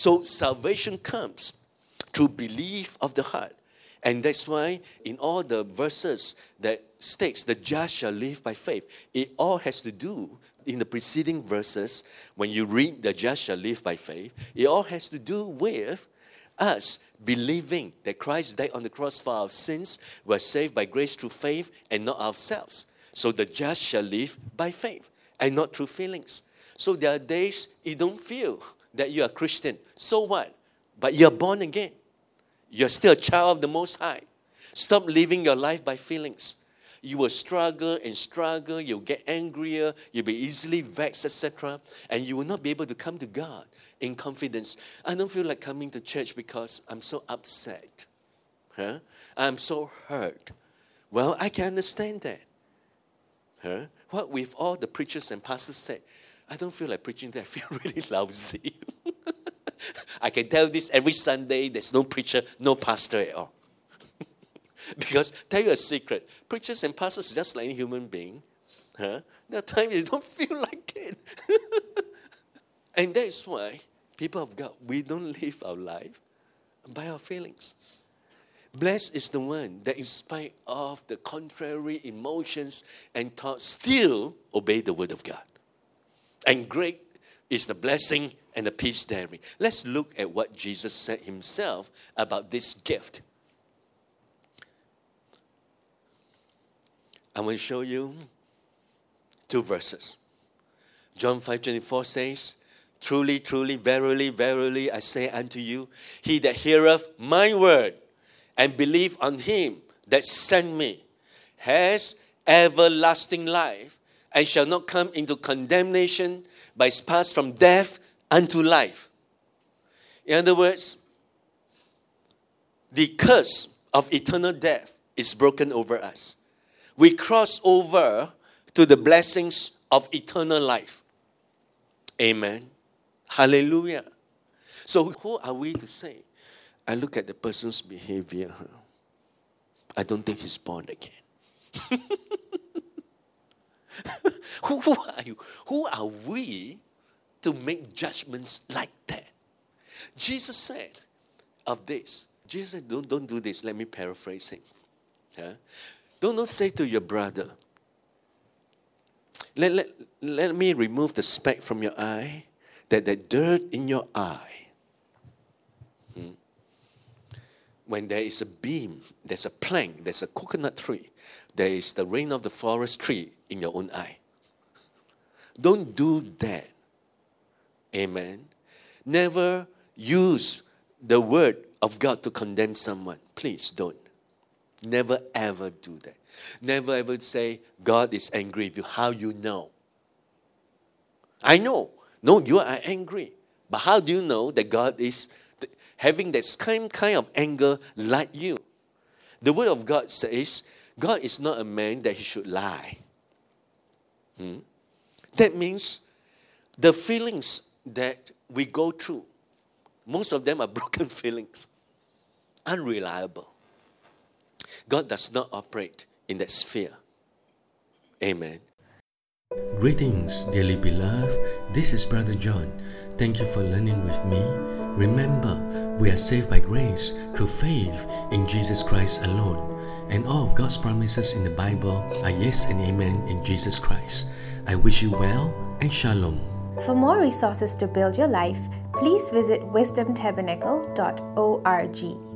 So salvation comes through belief of the heart. And that's why in all the verses that states the just shall live by faith, it all has to do in the preceding verses, when you read the just shall live by faith, it all has to do with us believing that Christ died on the cross for our sins, we're saved by grace through faith and not ourselves. So the just shall live by faith and not through feelings. So there are days you don't feel that you are Christian. So what? But you're born again. You're still a child of the Most High. Stop living your life by feelings. You will struggle and struggle. You'll get angrier. You'll be easily vexed, etc. And you will not be able to come to God in confidence. I don't feel like coming to church because I'm so upset. Huh? I'm so hurt. Well, I can understand that. Huh? What with all the preachers and pastors said, I don't feel like preaching that. I feel really lousy. I can tell this every Sunday. There's no preacher, no pastor at all. because tell you a secret, preachers and pastors are just like any human being. Huh? There are times you don't feel like it. and that is why people of God, we don't live our life by our feelings. Blessed is the one that, in spite of the contrary emotions and thoughts, still obey the word of God. And great is the blessing and the peace therein. Let's look at what Jesus said himself about this gift. I'm going to show you two verses. John 5:24 says, Truly, truly, verily, verily, I say unto you, he that heareth my word and believe on him that sent me has everlasting life and shall not come into condemnation, but is passed from death unto life. In other words, the curse of eternal death is broken over us. We cross over to the blessings of eternal life. Amen. Hallelujah. So, who are we to say? I look at the person's behavior. I don't think he's born again. who, who are you? Who are we to make judgments like that. Jesus said of this, Jesus said, don't, don't do this. Let me paraphrase him. Don't, don't say to your brother, let, let, let me remove the speck from your eye, that the dirt in your eye. Hmm? When there is a beam, there's a plank, there's a coconut tree, there is the rain of the forest tree in your own eye. Don't do that. Amen. Never use the word of God to condemn someone. Please don't. Never ever do that. Never ever say, God is angry with you. How you know? I know. No, you are angry. But how do you know that God is having that same kind of anger like you? The word of God says, God is not a man that he should lie. Hmm? That means the feelings that we go through, most of them are broken feelings, unreliable. God does not operate in that sphere. Amen. Greetings, dearly beloved. This is Brother John. Thank you for learning with me. Remember, we are saved by grace through faith in Jesus Christ alone. And all of God's promises in the Bible are yes and amen in Jesus Christ. I wish you well and shalom. For more resources to build your life, please visit wisdomtabernacle.org.